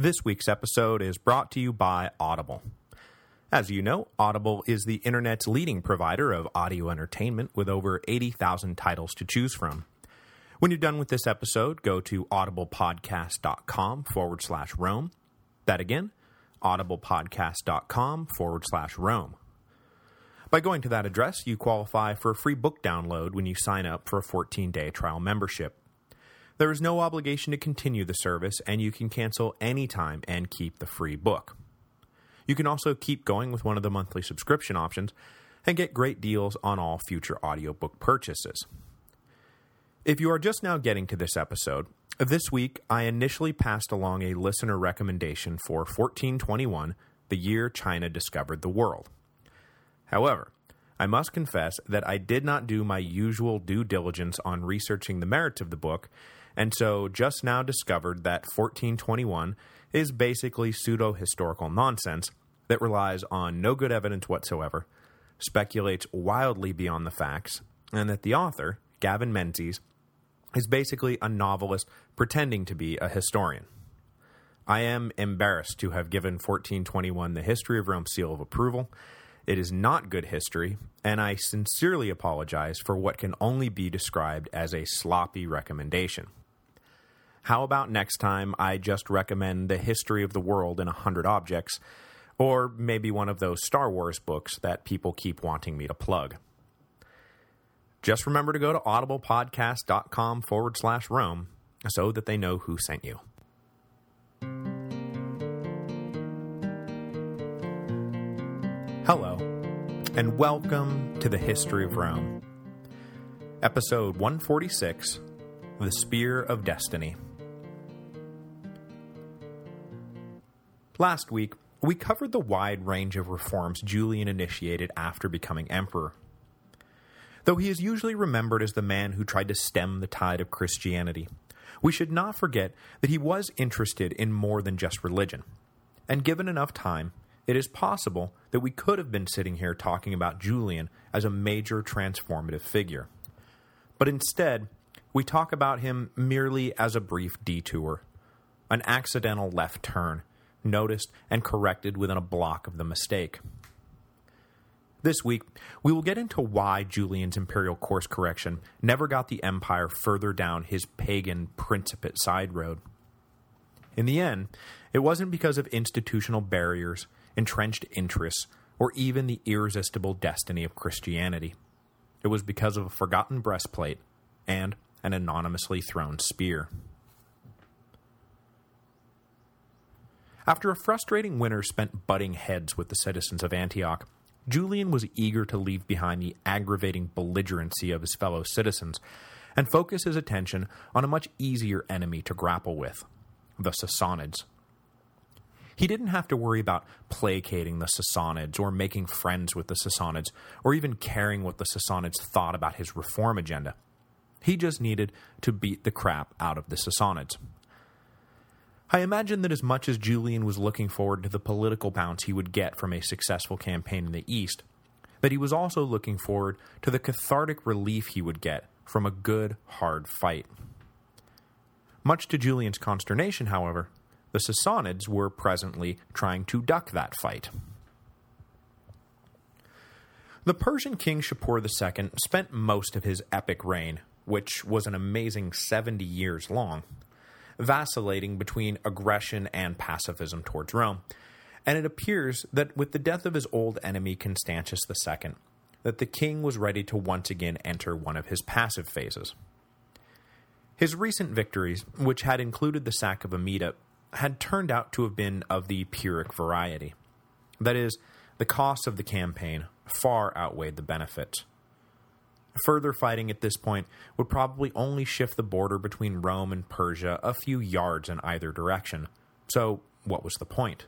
This week's episode is brought to you by Audible. As you know, Audible is the internet's leading provider of audio entertainment with over 80,000 titles to choose from. When you're done with this episode, go to audiblepodcast.com forward slash Rome. That again, audiblepodcast.com forward slash Rome. By going to that address, you qualify for a free book download when you sign up for a 14-day trial membership. There is no obligation to continue the service, and you can cancel anytime and keep the free book. You can also keep going with one of the monthly subscription options and get great deals on all future audiobook purchases. If you are just now getting to this episode, this week I initially passed along a listener recommendation for 1421, the year China discovered the world. However, I must confess that I did not do my usual due diligence on researching the merits of the book, and so just now discovered that 1421 is basically pseudo-historical nonsense that relies on no good evidence whatsoever, speculates wildly beyond the facts, and that the author, Gavin Menzies, is basically a novelist pretending to be a historian. I am embarrassed to have given 1421 the History of Rome seal of approval. It is not good history, and I sincerely apologize for what can only be described as a sloppy recommendation. How about next time I just recommend the history of the world in a hundred objects, or maybe one of those Star Wars books that people keep wanting me to plug. Just remember to go to audiblepodcast.com forward slash Rome so that they know who sent you. Hello, and welcome to the History of Rome. Episode 146, The Spear of Destiny. Last week, we covered the wide range of reforms Julian initiated after becoming emperor. Though he is usually remembered as the man who tried to stem the tide of Christianity, we should not forget that he was interested in more than just religion. And given enough time, it is possible that we could have been sitting here talking about Julian as a major transformative figure. But instead, we talk about him merely as a brief detour, an accidental left turn, noticed and corrected within a block of the mistake. This week, we will get into why Julian's imperial course correction never got the empire further down his pagan principate side road. In the end, it wasn't because of institutional barriers, entrenched interests, or even the irresistible destiny of Christianity. It was because of a forgotten breastplate and an anonymously thrown spear. After a frustrating winter spent butting heads with the citizens of Antioch, Julian was eager to leave behind the aggravating belligerency of his fellow citizens and focus his attention on a much easier enemy to grapple with, the Sassanids. He didn't have to worry about placating the Sassanids or making friends with the Sassanids or even caring what the Sassanids thought about his reform agenda. He just needed to beat the crap out of the Sassanids. I imagine that as much as Julian was looking forward to the political bounce he would get from a successful campaign in the East, that he was also looking forward to the cathartic relief he would get from a good, hard fight. Much to Julian's consternation, however, the Sassanids were presently trying to duck that fight. The Persian king Shapur II spent most of his epic reign, which was an amazing 70 years long, vacillating between aggression and pacifism towards Rome, and it appears that with the death of his old enemy Constantius II, that the king was ready to once again enter one of his passive phases. His recent victories, which had included the sack of Amida, had turned out to have been of the Pyrrhic variety. That is, the costs of the campaign far outweighed the benefits. Further fighting at this point would probably only shift the border between Rome and Persia a few yards in either direction, so what was the point?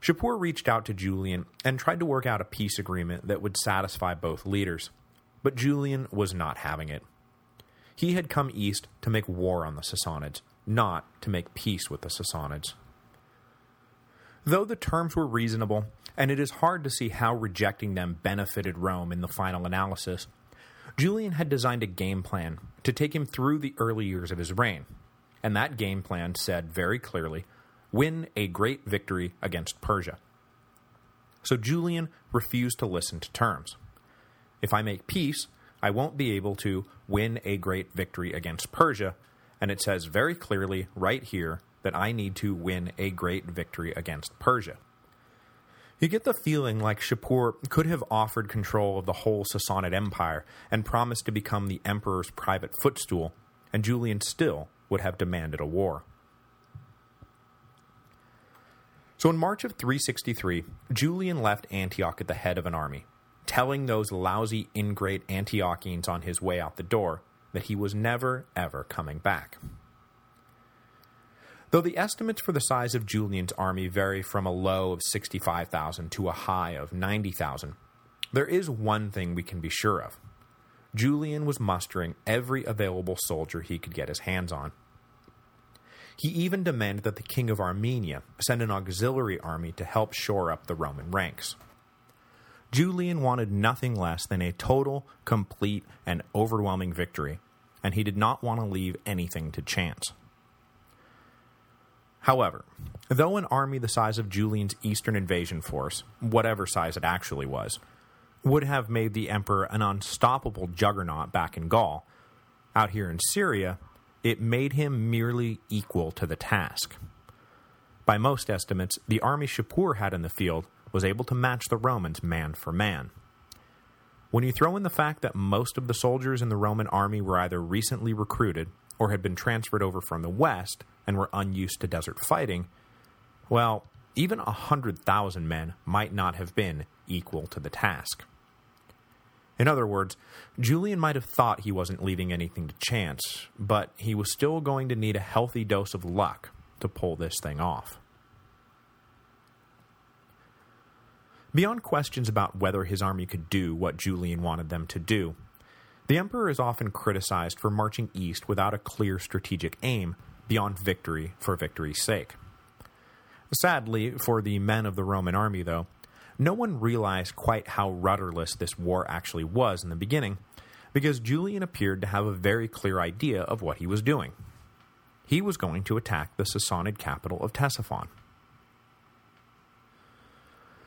Shapur reached out to Julian and tried to work out a peace agreement that would satisfy both leaders, but Julian was not having it. He had come east to make war on the Sassanids, not to make peace with the Sassanids. Though the terms were reasonable, and it is hard to see how rejecting them benefited Rome in the final analysis, Julian had designed a game plan to take him through the early years of his reign, and that game plan said very clearly, win a great victory against Persia. So Julian refused to listen to terms. If I make peace, I won't be able to win a great victory against Persia, and it says very clearly right here that I need to win a great victory against Persia. You get the feeling like Shapur could have offered control of the whole Sassanid Empire and promised to become the emperor's private footstool, and Julian still would have demanded a war. So in March of 363, Julian left Antioch at the head of an army, telling those lousy ingrate Antiochians on his way out the door that he was never, ever coming back. Though the estimates for the size of Julian's army vary from a low of 65,000 to a high of 90,000, there is one thing we can be sure of. Julian was mustering every available soldier he could get his hands on. He even demanded that the king of Armenia send an auxiliary army to help shore up the Roman ranks. Julian wanted nothing less than a total, complete, and overwhelming victory, and he did not want to leave anything to chance. However, though an army the size of Julian's eastern invasion force, whatever size it actually was, would have made the emperor an unstoppable juggernaut back in Gaul, out here in Syria, it made him merely equal to the task. By most estimates, the army Shapur had in the field was able to match the Romans man for man. When you throw in the fact that most of the soldiers in the Roman army were either recently recruited or had been transferred over from the west and were unused to desert fighting, well, even a hundred thousand men might not have been equal to the task. In other words, Julian might have thought he wasn't leaving anything to chance, but he was still going to need a healthy dose of luck to pull this thing off. Beyond questions about whether his army could do what Julian wanted them to do, the emperor is often criticized for marching east without a clear strategic aim beyond victory for victory's sake. Sadly, for the men of the Roman army, though, no one realized quite how rudderless this war actually was in the beginning, because Julian appeared to have a very clear idea of what he was doing. He was going to attack the Sassanid capital of Ctesiphon.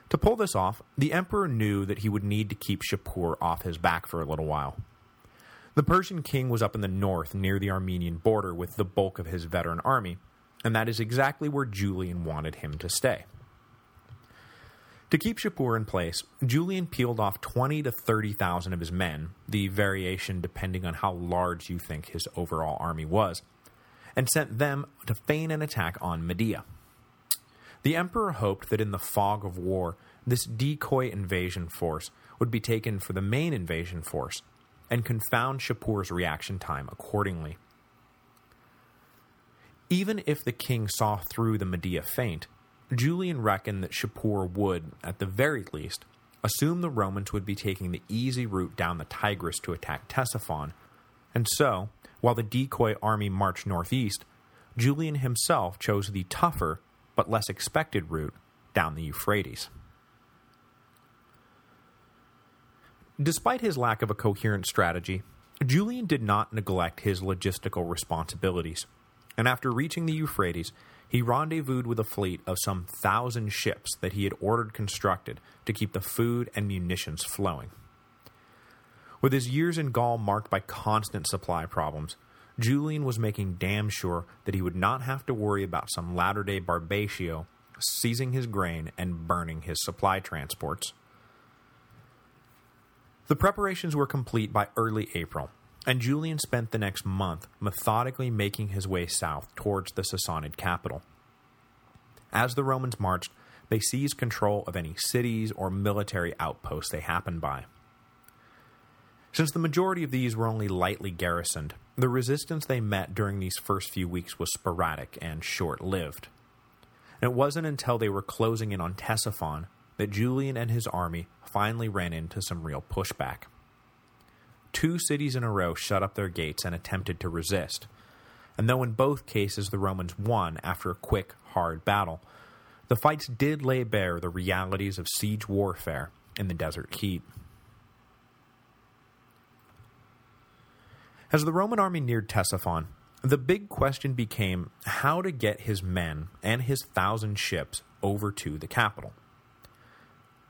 To pull this off, the emperor knew that he would need to keep Shapur off his back for a little while. The Persian king was up in the north near the Armenian border with the bulk of his veteran army, and that is exactly where Julian wanted him to stay. To keep Shapur in place, Julian peeled off 20 to 30,000 of his men, the variation depending on how large you think his overall army was, and sent them to feign an attack on Media. The emperor hoped that in the fog of war, this decoy invasion force would be taken for the main invasion force, and confound Shapur's reaction time accordingly. Even if the king saw through the Media feint, Julian reckoned that Shapur would, at the very least, assume the Romans would be taking the easy route down the Tigris to attack Ctesiphon, and so, while the decoy army marched northeast, Julian himself chose the tougher, but less expected route down the Euphrates. Despite his lack of a coherent strategy, Julian did not neglect his logistical responsibilities, and after reaching the Euphrates, he rendezvoused with a fleet of some thousand ships that he had ordered constructed to keep the food and munitions flowing. With his years in Gaul marked by constant supply problems, Julian was making damn sure that he would not have to worry about some latter-day Barbatio seizing his grain and burning his supply transports. The preparations were complete by early April, and Julian spent the next month methodically making his way south towards the Sassanid capital. As the Romans marched, they seized control of any cities or military outposts they happened by. Since the majority of these were only lightly garrisoned, the resistance they met during these first few weeks was sporadic and short-lived. It wasn't until they were closing in on Ctesiphon that Julian and his army finally ran into some real pushback. Two cities in a row shut up their gates and attempted to resist, and though in both cases the Romans won after a quick, hard battle, the fights did lay bare the realities of siege warfare in the desert heat. As the Roman army neared Ctesiphon, the big question became how to get his men and his thousand ships over to the capital.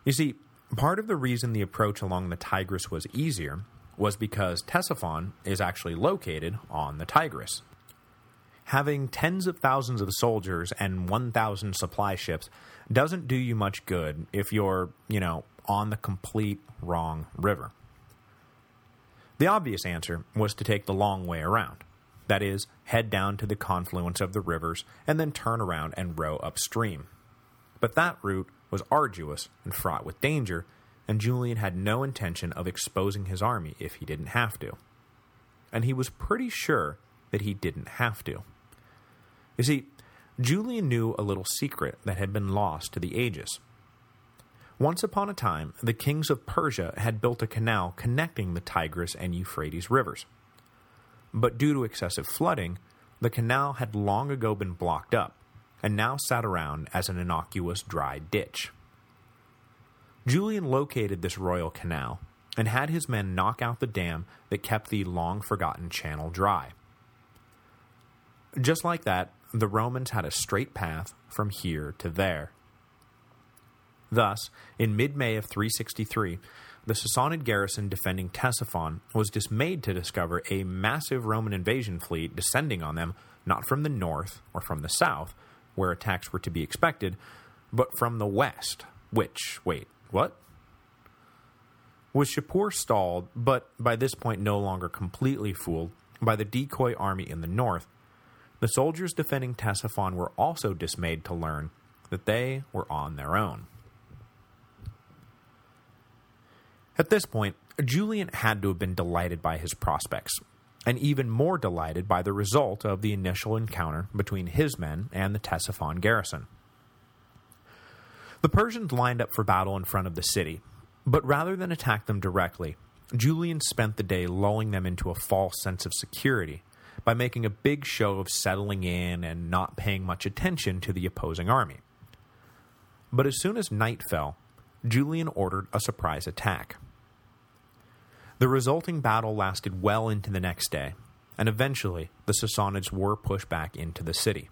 You see, part of the reason the approach along the Tigris was easier was because Ctesiphon is actually located on the Tigris. Having tens of thousands of soldiers and 1,000 supply ships doesn't do you much good if you're, you know, on the complete wrong river. The obvious answer was to take the long way around. That is, head down to the confluence of the rivers and then turn around and row upstream. But that route was arduous and fraught with danger, and Julian had no intention of exposing his army if he didn't have to. And he was pretty sure that he didn't have to. You see, Julian knew a little secret that had been lost to the ages. Once upon a time, the kings of Persia had built a canal connecting the Tigris and Euphrates rivers. But due to excessive flooding, the canal had long ago been blocked up, and now sat around as an innocuous dry ditch. Julian located this royal canal, and had his men knock out the dam that kept the long-forgotten channel dry. Just like that, the Romans had a straight path from here to there. Thus, in mid-May of 363, the Sassanid garrison defending Ctesiphon was dismayed to discover a massive Roman invasion fleet descending on them not from the north or from the south, where attacks were to be expected, but from the west, which, wait, what? Was Shapur stalled, but by this point no longer completely fooled, by the decoy army in the north, the soldiers defending Ctesiphon were also dismayed to learn that they were on their own. At this point, Julian had to have been delighted by his prospects, and even more delighted by the result of the initial encounter between his men and the Ctesiphon garrison. The Persians lined up for battle in front of the city, but rather than attack them directly, Julian spent the day lulling them into a false sense of security by making a big show of settling in and not paying much attention to the opposing army. But as soon as night fell, Julian ordered a surprise attack. The resulting battle lasted well into the next day, and eventually the Sassanids were pushed back into the city.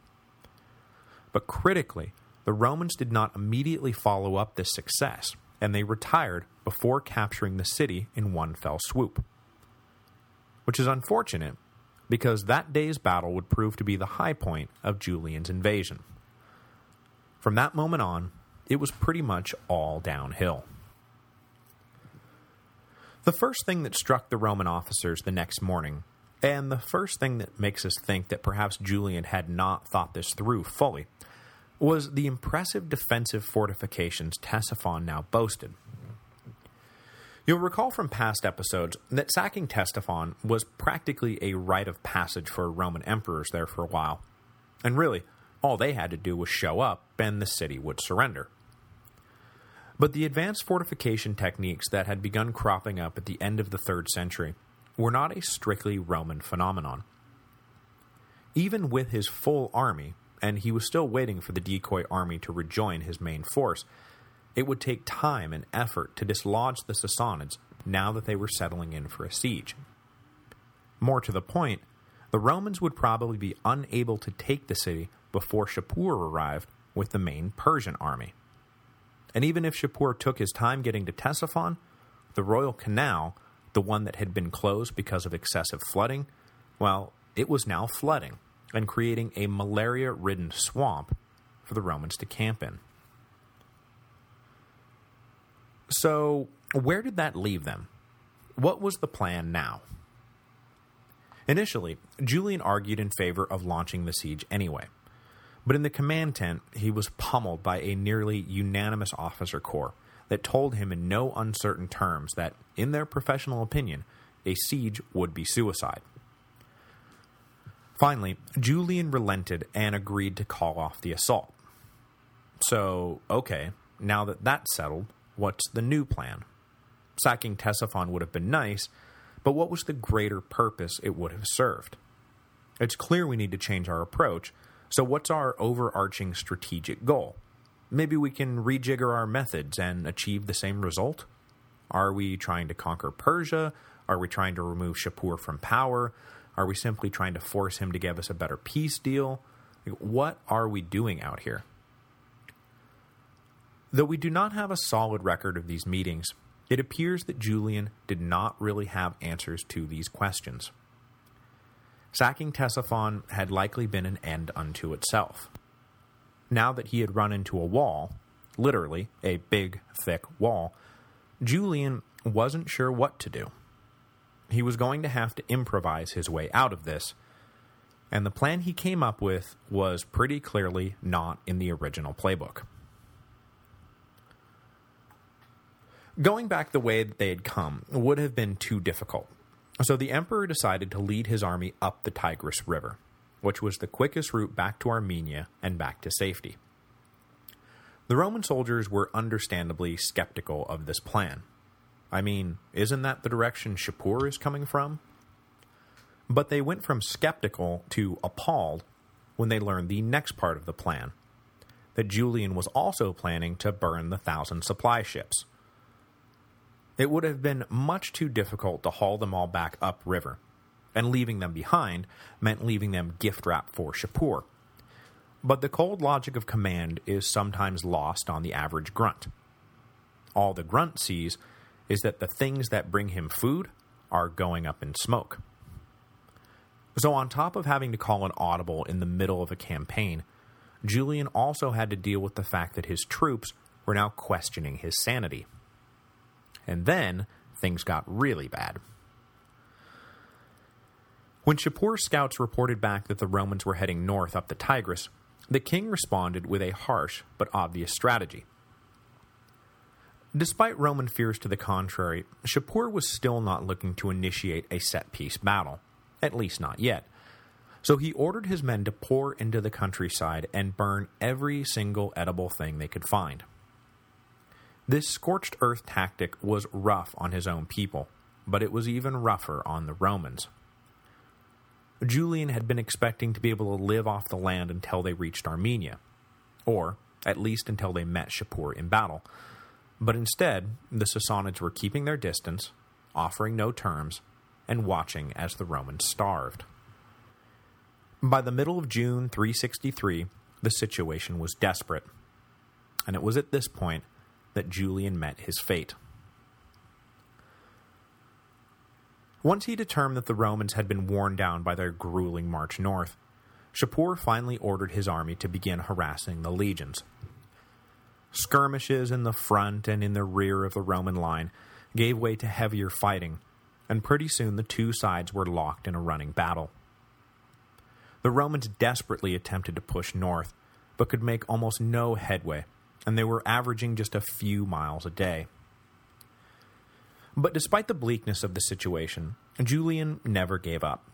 But critically, the Romans did not immediately follow up this success, and they retired before capturing the city in one fell swoop. Which is unfortunate, because that day's battle would prove to be the high point of Julian's invasion. From that moment on, it was pretty much all downhill. The first thing that struck the Roman officers the next morning, and the first thing that makes us think that perhaps Julian had not thought this through fully, was the impressive defensive fortifications Ctesiphon now boasted. You'll recall from past episodes that sacking Ctesiphon was practically a rite of passage for Roman emperors there for a while, and really, all they had to do was show up and the city would surrender. But the advanced fortification techniques that had begun cropping up at the end of the 3rd century were not a strictly Roman phenomenon. Even with his full army, and he was still waiting for the decoy army to rejoin his main force, it would take time and effort to dislodge the Sassanids now that they were settling in for a siege. More to the point, the Romans would probably be unable to take the city before Shapur arrived with the main Persian army. And even if Shapur took his time getting to Ctesiphon, the Royal Canal, the one that had been closed because of excessive flooding, well, it was now flooding and creating a malaria-ridden swamp for the Romans to camp in. So, where did that leave them? What was the plan now? Initially, Julian argued in favor of launching the siege anyway, but in the command tent, he was pummeled by a nearly unanimous officer corps that told him in no uncertain terms that, in their professional opinion, a siege would be suicide. Finally, Julian relented and agreed to call off the assault. So, okay, now that that's settled, What's the new plan? Sacking Ctesiphon would have been nice, but what was the greater purpose it would have served? It's clear we need to change our approach, so what's our overarching strategic goal? Maybe we can rejigger our methods and achieve the same result? Are we trying to conquer Persia? Are we trying to remove Shapur from power? Are we simply trying to force him to give us a better peace deal? What are we doing out here? Though we do not have a solid record of these meetings, it appears that Julian did not really have answers to these questions. Sacking Ctesiphon had likely been an end unto itself. Now that he had run into a wall, literally a big, thick wall, Julian wasn't sure what to do. He was going to have to improvise his way out of this, and the plan he came up with was pretty clearly not in the original playbook. Going back the way that they had come would have been too difficult, so the emperor decided to lead his army up the Tigris River, which was the quickest route back to Armenia and back to safety. The Roman soldiers were understandably skeptical of this plan. I mean, isn't that the direction Shapur is coming from? But they went from skeptical to appalled when they learned the next part of the plan, that Julian was also planning to burn the thousand supply ships, it would have been much too difficult to haul them all back upriver, and leaving them behind meant leaving them gift-wrapped for Shapur. But the cold logic of command is sometimes lost on the average grunt. All the grunt sees is that the things that bring him food are going up in smoke. So on top of having to call an audible in the middle of a campaign, Julian also had to deal with the fact that his troops were now questioning his sanity. And then, things got really bad. When Shapur's scouts reported back that the Romans were heading north up the Tigris, the king responded with a harsh but obvious strategy. Despite Roman fears to the contrary, Shapur was still not looking to initiate a set-piece battle, at least not yet. So he ordered his men to pour into the countryside and burn every single edible thing they could find. This scorched earth tactic was rough on his own people, but it was even rougher on the Romans. Julian had been expecting to be able to live off the land until they reached Armenia, or at least until they met Shapur in battle, but instead the Sassanids were keeping their distance, offering no terms, and watching as the Romans starved. By the middle of June 363, the situation was desperate, and it was at this point that Julian met his fate. Once he determined that the Romans had been worn down by their grueling march north, Shapur finally ordered his army to begin harassing the legions. Skirmishes in the front and in the rear of the Roman line gave way to heavier fighting, and pretty soon the two sides were locked in a running battle. The Romans desperately attempted to push north, but could make almost no headway and they were averaging just a few miles a day. But despite the bleakness of the situation, Julian never gave up.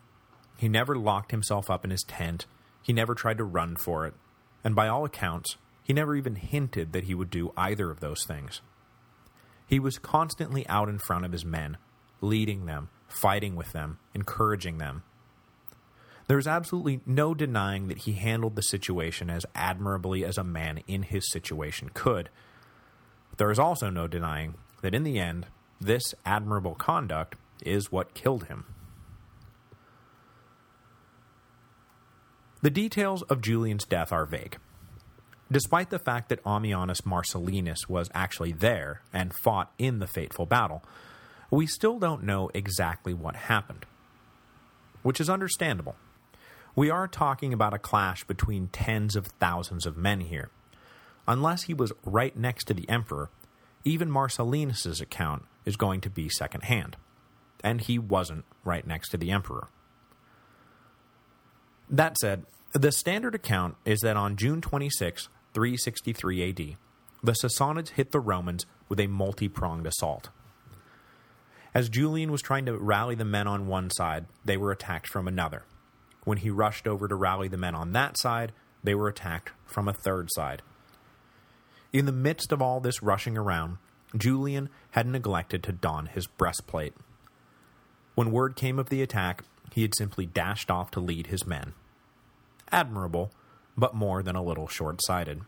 He never locked himself up in his tent, he never tried to run for it, and by all accounts, he never even hinted that he would do either of those things. He was constantly out in front of his men, leading them, fighting with them, encouraging them, there is absolutely no denying that he handled the situation as admirably as a man in his situation could. But there is also no denying that in the end, this admirable conduct is what killed him. The details of Julian's death are vague. Despite the fact that Ammianus Marcellinus was actually there and fought in the fateful battle, we still don't know exactly what happened. Which is understandable. We are talking about a clash between tens of thousands of men here. Unless he was right next to the emperor, even Marcellinus's account is going to be secondhand. And he wasn't right next to the emperor. That said, the standard account is that on June 26, 363 AD, the Sassanids hit the Romans with a multi-pronged assault. As Julian was trying to rally the men on one side, they were attacked from another, when he rushed over to rally the men on that side, they were attacked from a third side. In the midst of all this rushing around, Julian had neglected to don his breastplate. When word came of the attack, he had simply dashed off to lead his men. Admirable, but more than a little short-sighted.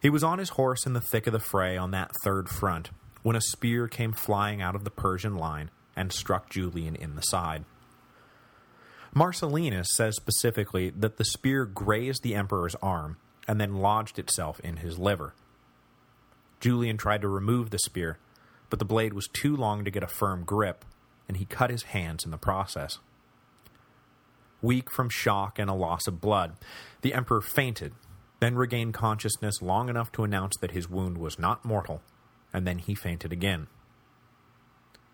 He was on his horse in the thick of the fray on that third front, when a spear came flying out of the Persian line and struck Julian in the side. Marcellinus says specifically that the spear grazed the emperor's arm and then lodged itself in his liver. Julian tried to remove the spear, but the blade was too long to get a firm grip, and he cut his hands in the process. Weak from shock and a loss of blood, the emperor fainted, then regained consciousness long enough to announce that his wound was not mortal, and then he fainted again.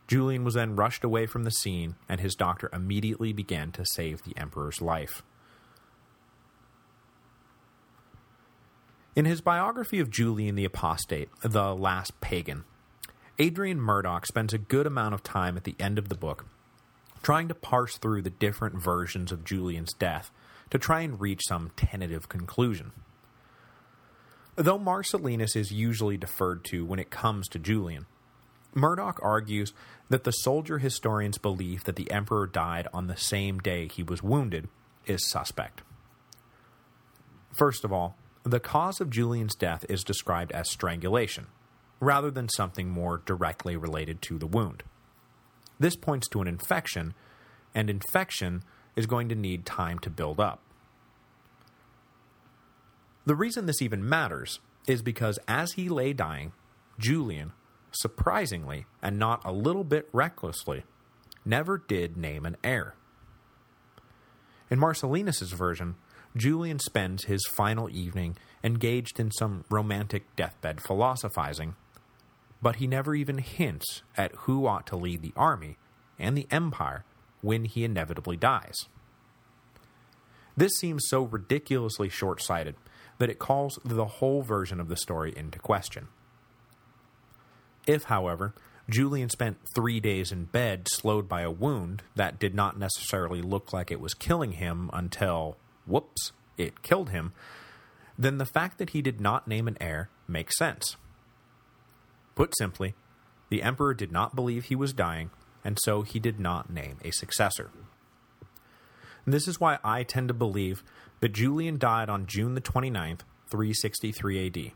Julian was then rushed away from the scene, and his doctor immediately began to save the emperor's life. In his biography of Julian the Apostate, The Last Pagan, Adrian Murdoch spends a good amount of time at the end of the book trying to parse through the different versions of Julian's death to try and reach some tentative conclusion. Though Marcellinus is usually deferred to when it comes to Julian, Murdoch argues that the soldier historian's belief that the emperor died on the same day he was wounded is suspect. First of all, the cause of Julian's death is described as strangulation, rather than something more directly related to the wound. This points to an infection, and infection is going to need time to build up. The reason this even matters is because as he lay dying, Julian, surprisingly, and not a little bit recklessly, never did name an heir. In Marcellinus's version, Julian spends his final evening engaged in some romantic deathbed philosophizing, but he never even hints at who ought to lead the army and the empire when he inevitably dies. This seems so ridiculously short-sighted that it calls the whole version of the story into question. If, however, Julian spent three days in bed slowed by a wound that did not necessarily look like it was killing him until whoops, it killed him, then the fact that he did not name an heir makes sense. Put simply, the emperor did not believe he was dying, and so he did not name a successor. this is why I tend to believe that Julian died on June the 29th, 363 AD,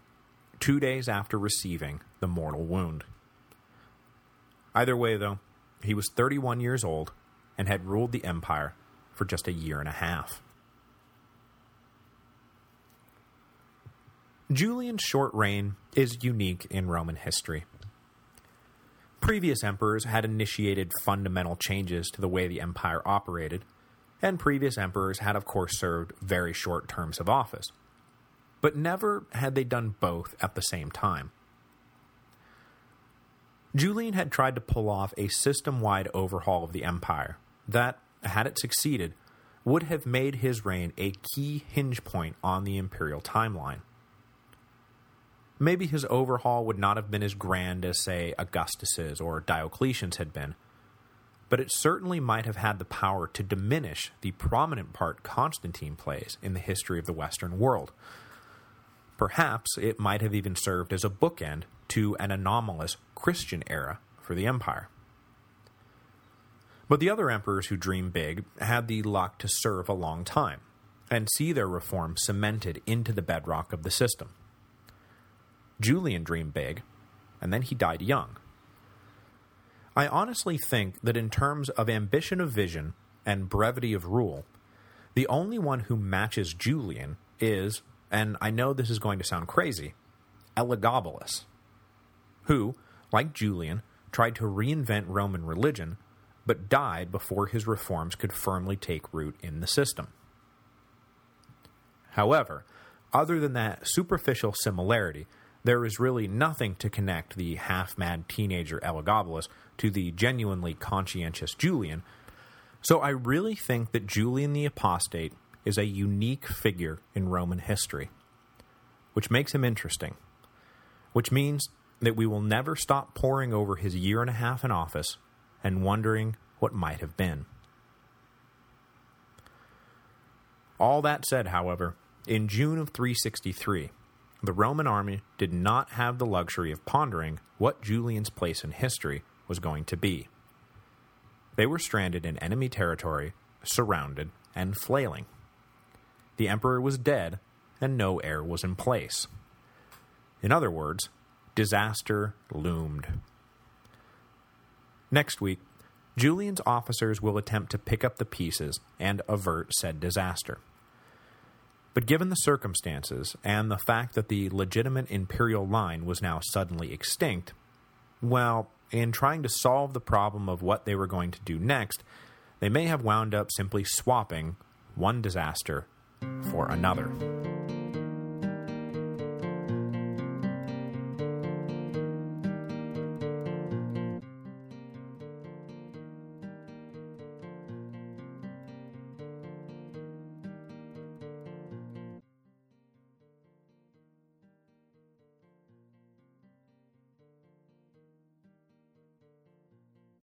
two days after receiving the mortal wound. Either way, though, he was 31 years old and had ruled the empire for just a year and a half. Julian's short reign is unique in Roman history. Previous emperors had initiated fundamental changes to the way the empire operated, and previous emperors had of course served very short terms of office. But never had they done both at the same time. Julian had tried to pull off a system-wide overhaul of the empire that, had it succeeded, would have made his reign a key hinge point on the imperial timeline. Maybe his overhaul would not have been as grand as, say, Augustus's or Diocletian's had been, but it certainly might have had the power to diminish the prominent part Constantine plays in the history of the Western world. Perhaps it might have even served as a bookend to an anomalous Christian era for the empire. But the other emperors who dream big had the luck to serve a long time, and see their reform cemented into the bedrock of the system. Julian dreamed big, and then he died young. I honestly think that in terms of ambition of vision and brevity of rule, the only one who matches Julian is, and I know this is going to sound crazy, Elagabalus, who, like Julian, tried to reinvent Roman religion, but died before his reforms could firmly take root in the system. However, other than that superficial similarity, there is really nothing to connect the half-mad teenager Elagabalus to the genuinely conscientious Julian, so I really think that Julian the Apostate is a unique figure in Roman history, which makes him interesting, which means that we will never stop poring over his year and a half in office and wondering what might have been. All that said, however, in June of 363, the Roman army did not have the luxury of pondering what Julian's place in history was going to be. They were stranded in enemy territory, surrounded, and flailing. The emperor was dead, and no heir was in place. In other words, disaster loomed. Next week, Julian's officers will attempt to pick up the pieces and avert said disaster. But given the circumstances, and the fact that the legitimate imperial line was now suddenly extinct, well, in trying to solve the problem of what they were going to do next, they may have wound up simply swapping one disaster for another.